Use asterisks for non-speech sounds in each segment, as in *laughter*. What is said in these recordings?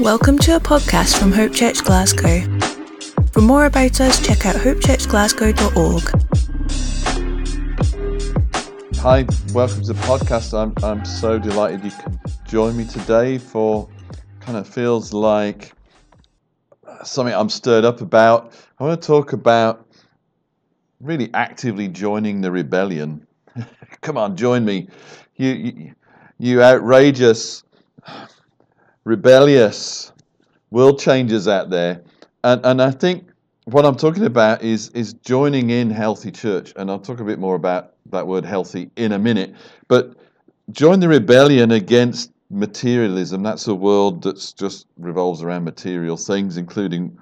Welcome to a podcast from Hope Church Glasgow. For more about us, check out hopechurchglasgow.org. Hi, welcome to the podcast. I'm, I'm so delighted you can join me today for kind of feels like something I'm stirred up about. I want to talk about really actively joining the rebellion. *laughs* Come on, join me. You, you, you outrageous, rebellious world changers out there. And, and I think what I'm talking about is, is joining in healthy church. And I'll talk a bit more about that word healthy in a minute. But join the rebellion against materialism. That's a world that's just revolves around material things, including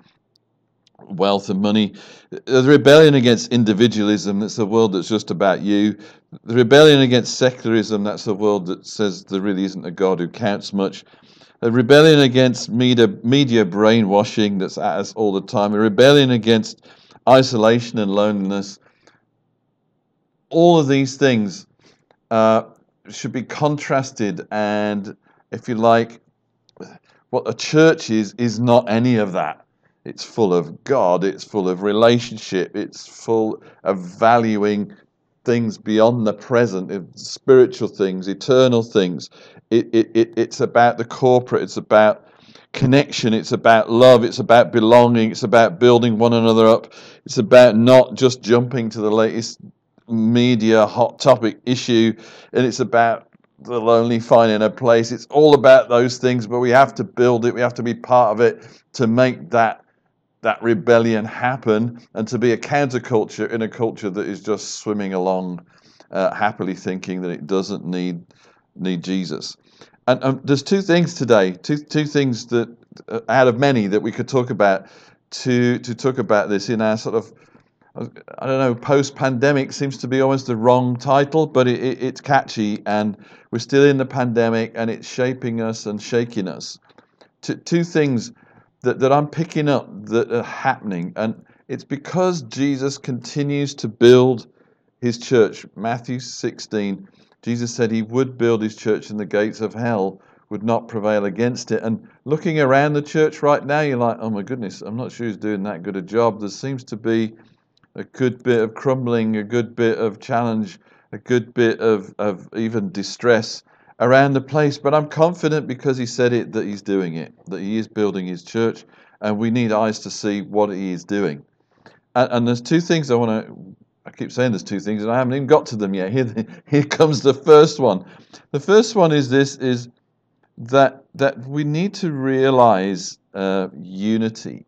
wealth and money. The rebellion against individualism, that's a world that's just about you. The rebellion against secularism, that's a world that says there really isn't a God who counts much. A rebellion against media, media brainwashing that's at us all the time. A rebellion against isolation and loneliness. All of these things uh, should be contrasted, and if you like, what a church is, is not any of that. It's full of God, it's full of relationship, it's full of valuing things beyond the present, spiritual things, eternal things. It, it, it, it's about the corporate, it's about connection, it's about love, it's about belonging, it's about building one another up, it's about not just jumping to the latest media hot topic issue, and it's about the lonely finding a place. It's all about those things, but we have to build it, we have to be part of it to make that that rebellion happen and to be a counterculture in a culture that is just swimming along uh, happily thinking that it doesn't need need Jesus. And um, there's two things today, two two things that uh, out of many that we could talk about to to talk about this in our sort of I don't know post pandemic seems to be almost the wrong title, but it, it, it's catchy and we're still in the pandemic and it's shaping us and shaking us. Two, two things that, that I'm picking up that are happening. And it's because Jesus continues to build his church. Matthew 16, Jesus said he would build his church and the gates of hell would not prevail against it. And looking around the church right now, you're like, oh my goodness, I'm not sure he's doing that good a job. There seems to be a good bit of crumbling, a good bit of challenge, a good bit of, of even distress around the place. But I'm confident because he said it that he's doing it, that he is building his church, and we need eyes to see what he is doing. And, and there's two things I want to. I keep saying there's two things, and I haven't even got to them yet. *laughs* Here, here comes the first one. The first one is this: is that that we need to realize uh, unity,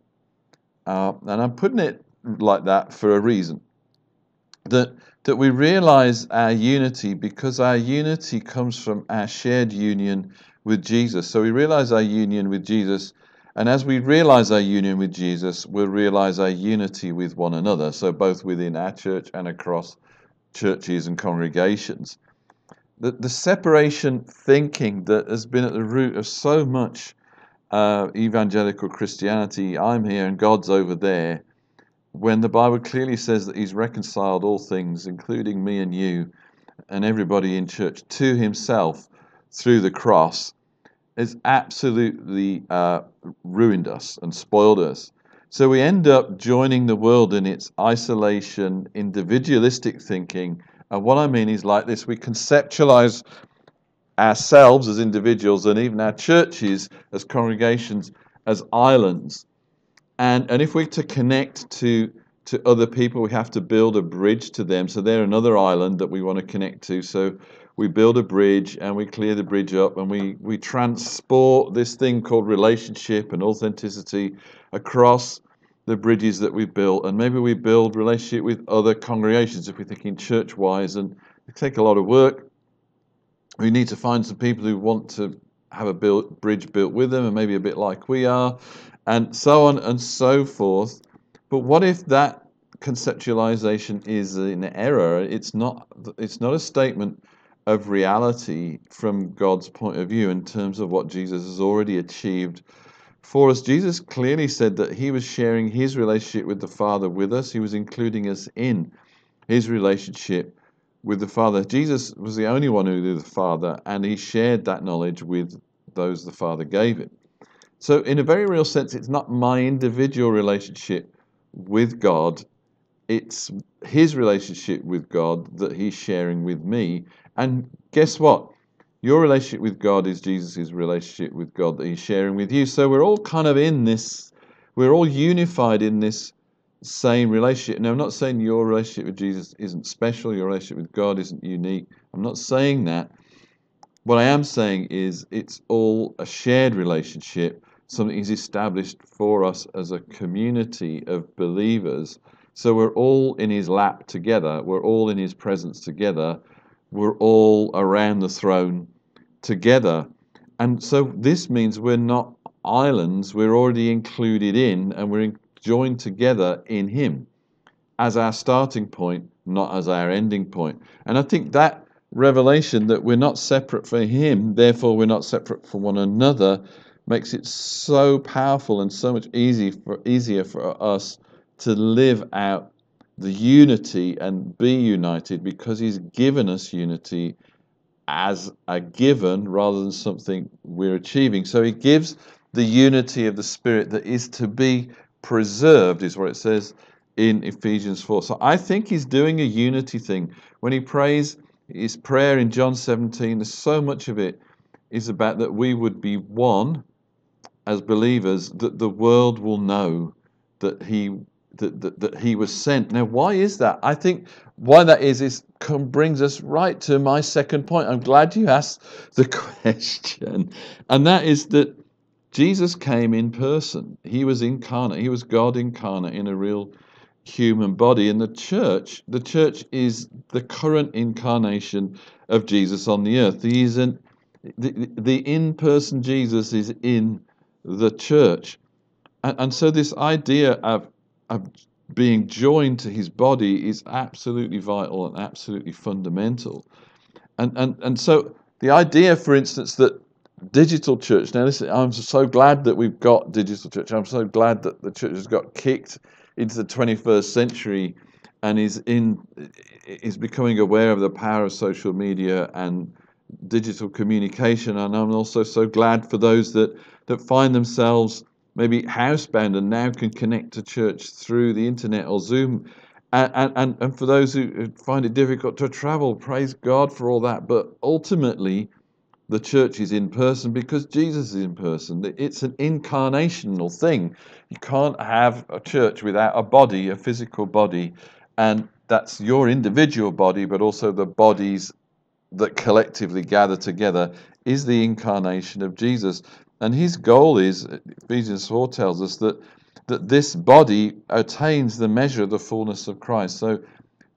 uh, and I'm putting it like that for a reason. That that we realize our unity because our unity comes from our shared union with Jesus. So we realize our union with Jesus, and as we realize our union with Jesus, we'll realize our unity with one another. So both within our church and across churches and congregations. The, the separation thinking that has been at the root of so much uh, evangelical Christianity, I'm here and God's over there, when the Bible clearly says that He's reconciled all things, including me and you and everybody in church, to Himself through the cross, has absolutely uh, ruined us and spoiled us. So we end up joining the world in its isolation, individualistic thinking. And what I mean is like this we conceptualize ourselves as individuals and even our churches as congregations as islands and and if we're to connect to to other people, we have to build a bridge to them. So they're another island that we want to connect to. So we build a bridge and we clear the bridge up and we we transport this thing called relationship and authenticity across the bridges that we've built. And maybe we build relationship with other congregations if we're thinking church wise. And it take a lot of work. We need to find some people who want to have a built, bridge built with them and maybe a bit like we are and so on and so forth. But what if that conceptualization is in error? It's not. It's not a statement of reality from God's point of view in terms of what Jesus has already achieved for us. Jesus clearly said that he was sharing his relationship with the Father with us. He was including us in his relationship with the Father. Jesus was the only one who knew the Father, and he shared that knowledge with those the Father gave him. So, in a very real sense, it's not my individual relationship with God, it's his relationship with God that he's sharing with me. And guess what? Your relationship with God is Jesus' relationship with God that he's sharing with you. So, we're all kind of in this, we're all unified in this same relationship. Now, I'm not saying your relationship with Jesus isn't special, your relationship with God isn't unique. I'm not saying that. What I am saying is it's all a shared relationship, something He's established for us as a community of believers. So we're all in His lap together, we're all in His presence together, we're all around the throne together. And so this means we're not islands, we're already included in, and we're in, joined together in Him as our starting point, not as our ending point. And I think that revelation that we're not separate for Him, therefore we're not separate for one another, makes it so powerful and so much easy for, easier for us to live out the unity and be united because He's given us unity as a given rather than something we're achieving. So He gives the unity of the Spirit that is to be preserved, is what it says in Ephesians 4. So I think He's doing a unity thing. When He prays, his prayer in John 17, there's so much of it is about that we would be one as believers, that the world will know that he that, that, that he was sent. Now, why is that? I think why that is is brings us right to my second point. I'm glad you asked the *laughs* question, and that is that Jesus came in person. He was incarnate. He was God incarnate in a real human body. And the church, the church is the current incarnation of Jesus on the earth. He isn't, the, the in person Jesus is in the church. And, and so, this idea of, of being joined to his body is absolutely vital and absolutely fundamental. And, and, and so, the idea, for instance, that digital church, now listen, I'm so glad that we've got digital church. I'm so glad that the church has got kicked into the 21st century and is in is becoming aware of the power of social media and digital communication and I'm also so glad for those that that find themselves maybe housebound and now can connect to church through the internet or Zoom and, and, and for those who find it difficult to travel praise God for all that but ultimately the church is in person because Jesus is in person. It's an incarnational thing. You can't have a church without a body, a physical body, and that's your individual body, but also the bodies that collectively gather together is the incarnation of Jesus. And his goal is, Ephesians 4 tells us that, that this body attains the measure of the fullness of Christ. So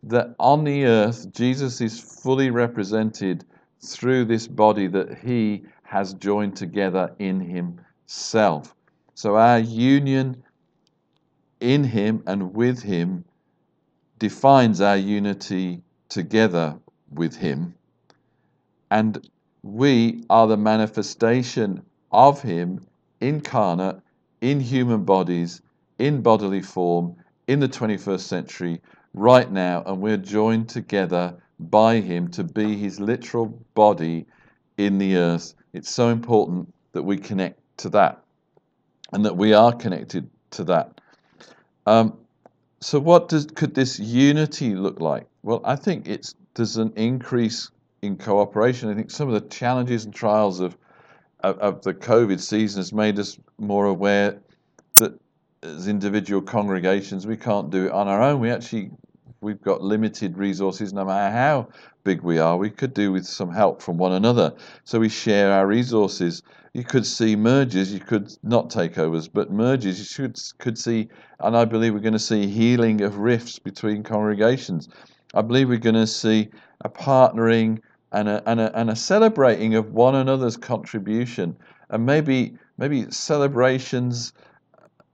that on the earth, Jesus is fully represented through this body that he has joined together in himself. So our union in him and with him defines our unity together with him. And we are the manifestation of him incarnate in human bodies, in bodily form, in the 21st century, right now, and we're joined together by him to be his literal body in the earth. It's so important that we connect to that and that we are connected to that. Um, so, what does could this unity look like? Well, I think it's there's an increase in cooperation. I think some of the challenges and trials of of, of the COVID season has made us more aware that as individual congregations we can't do it on our own. We actually we've got limited resources, no matter how big we are, we could do with some help from one another. So we share our resources. You could see mergers, you could not takeovers, but mergers. You should could see, and I believe we're going to see healing of rifts between congregations. I believe we're going to see a partnering and a, and a, and a celebrating of one another's contribution, and maybe maybe celebrations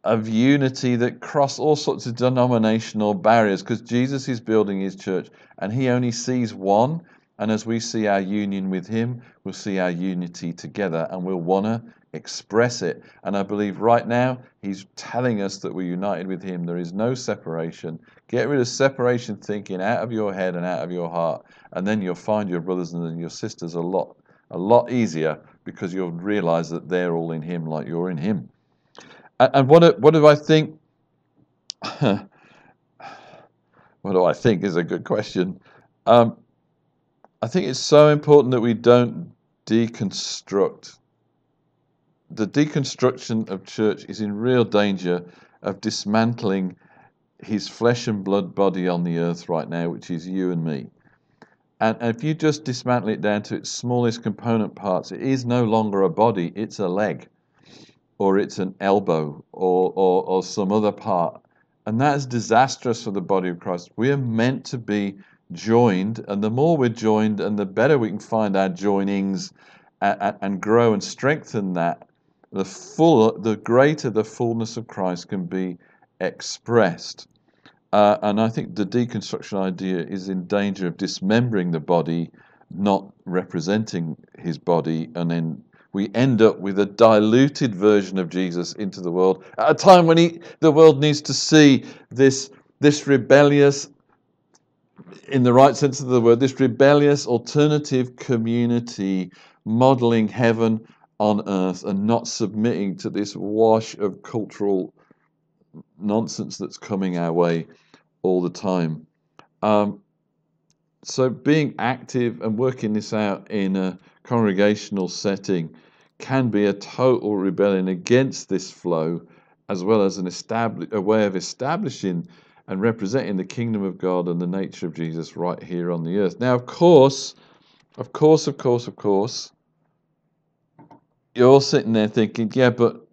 of unity that cross all sorts of denominational barriers because Jesus is building his church and he only sees one. And as we see our union with him, we'll see our unity together and we'll want to express it. And I believe right now he's telling us that we're united with him. There is no separation. Get rid of separation thinking out of your head and out of your heart. And then you'll find your brothers and your sisters a lot, a lot easier because you'll realize that they're all in Him like you're in Him. And, what, do- what do I think? *sighs* what do I think is a good question. Um, I think it's so important that we don't deconstruct. The deconstruction of church is in real danger of dismantling his flesh and blood body on the earth right now, which is you and me. And, if you just dismantle it down to its smallest component parts, it is no longer a body, it's a leg, or it's an elbow, or, or, or some other part. And that is disastrous for the body of Christ. We are meant to be joined, and the more we're joined, and the better we can find our joinings and, and grow and strengthen that, the fuller, the greater the fullness of Christ can be expressed. Uh, and I think the deconstruction idea is in danger of dismembering the body, not representing his body, and then we end up with a diluted version of Jesus into the world at a time when he, the world needs to see this, this rebellious, in the right sense of the word, this rebellious alternative community modeling heaven on earth and not submitting to this wash of cultural nonsense that's coming our way all the time. Um, so, being active and working this out in a congregational setting can be a total rebellion against this flow, as well as an establish, a way of establishing and representing the kingdom of God and the nature of Jesus right here on the earth. Now, of course, of course, of course, of course, you're all sitting there thinking, yeah, but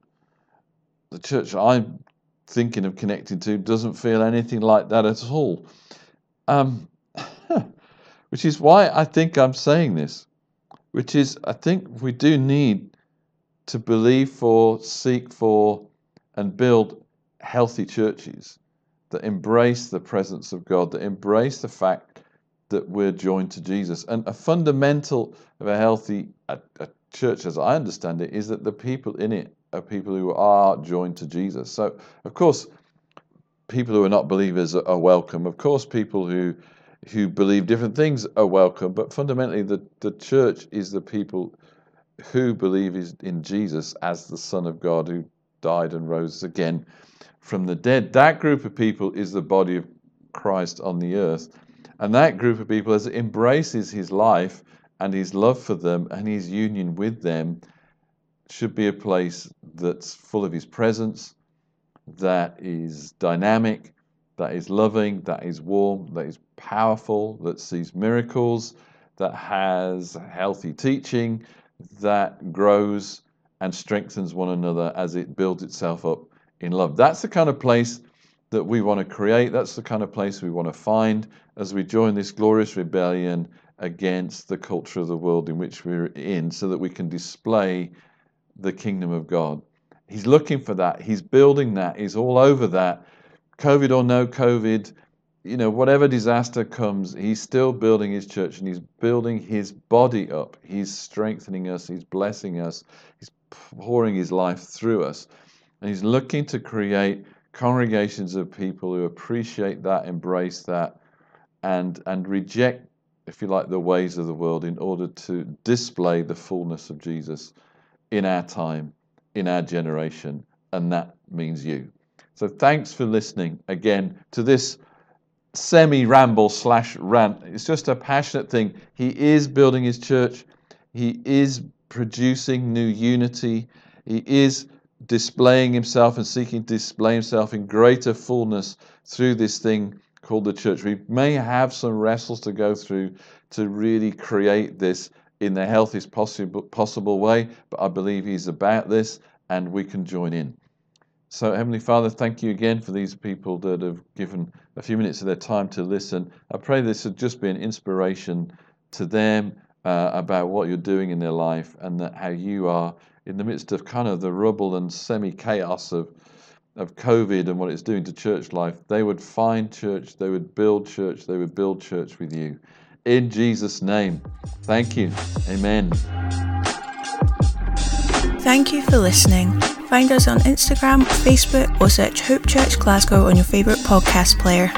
the church I'm thinking of connecting to doesn't feel anything like that at all. Um, *laughs* which is why I think I'm saying this, which is I think we do need to believe for, seek for, and build healthy churches that embrace the presence of God, that embrace the fact that we're joined to Jesus. And a fundamental of a healthy a, a church, as I understand it, is that the people in it are people who are joined to Jesus. So, of course, people who are not believers are welcome. Of course, people who who believe different things are welcome. But fundamentally, the, the church is the people who believe in Jesus as the Son of God who died and rose again from the dead. That group of people is the body of Christ on the earth. And that group of people, as it embraces his life and his love for them and his union with them, should be a place that's full of his presence, that is dynamic, that is loving, that is warm, that is powerful, that sees miracles, that has healthy teaching, that grows and strengthens one another as it builds itself up in love. That's the kind of place that we want to create. That's the kind of place we want to find as we join this glorious rebellion against the culture of the world in which we're in, so that we can display the kingdom of God. He's looking for that. He's building that. He's all over that. COVID or no COVID, you know, whatever disaster comes, he's still building his church and he's building his body up. He's strengthening us. He's blessing us. He's pouring his life through us. And he's looking to create congregations of people who appreciate that, embrace that, and, and reject, if you like, the ways of the world in order to display the fullness of Jesus in our time, in our generation, and that means you. So thanks for listening again to this semi ramble slash rant. It's just a passionate thing. He is building his church, he is producing new unity, he is displaying himself and seeking to display himself in greater fullness through this thing called the church. We may have some wrestles to go through to really create this in the healthiest possible possible way, but I believe he's about this and we can join in. So, Heavenly Father, thank you again for these people that have given a few minutes of their time to listen. I pray this would just be an inspiration to them uh, about what you're doing in their life and that how you are in the midst of kind of the rubble and semi chaos of of COVID and what it's doing to church life, they would find church, they would build church, they would build church with you. In Jesus' name, thank you. Amen. Thank you for listening. Find us on Instagram, Facebook, or search Hope Church Glasgow on your favourite podcast player.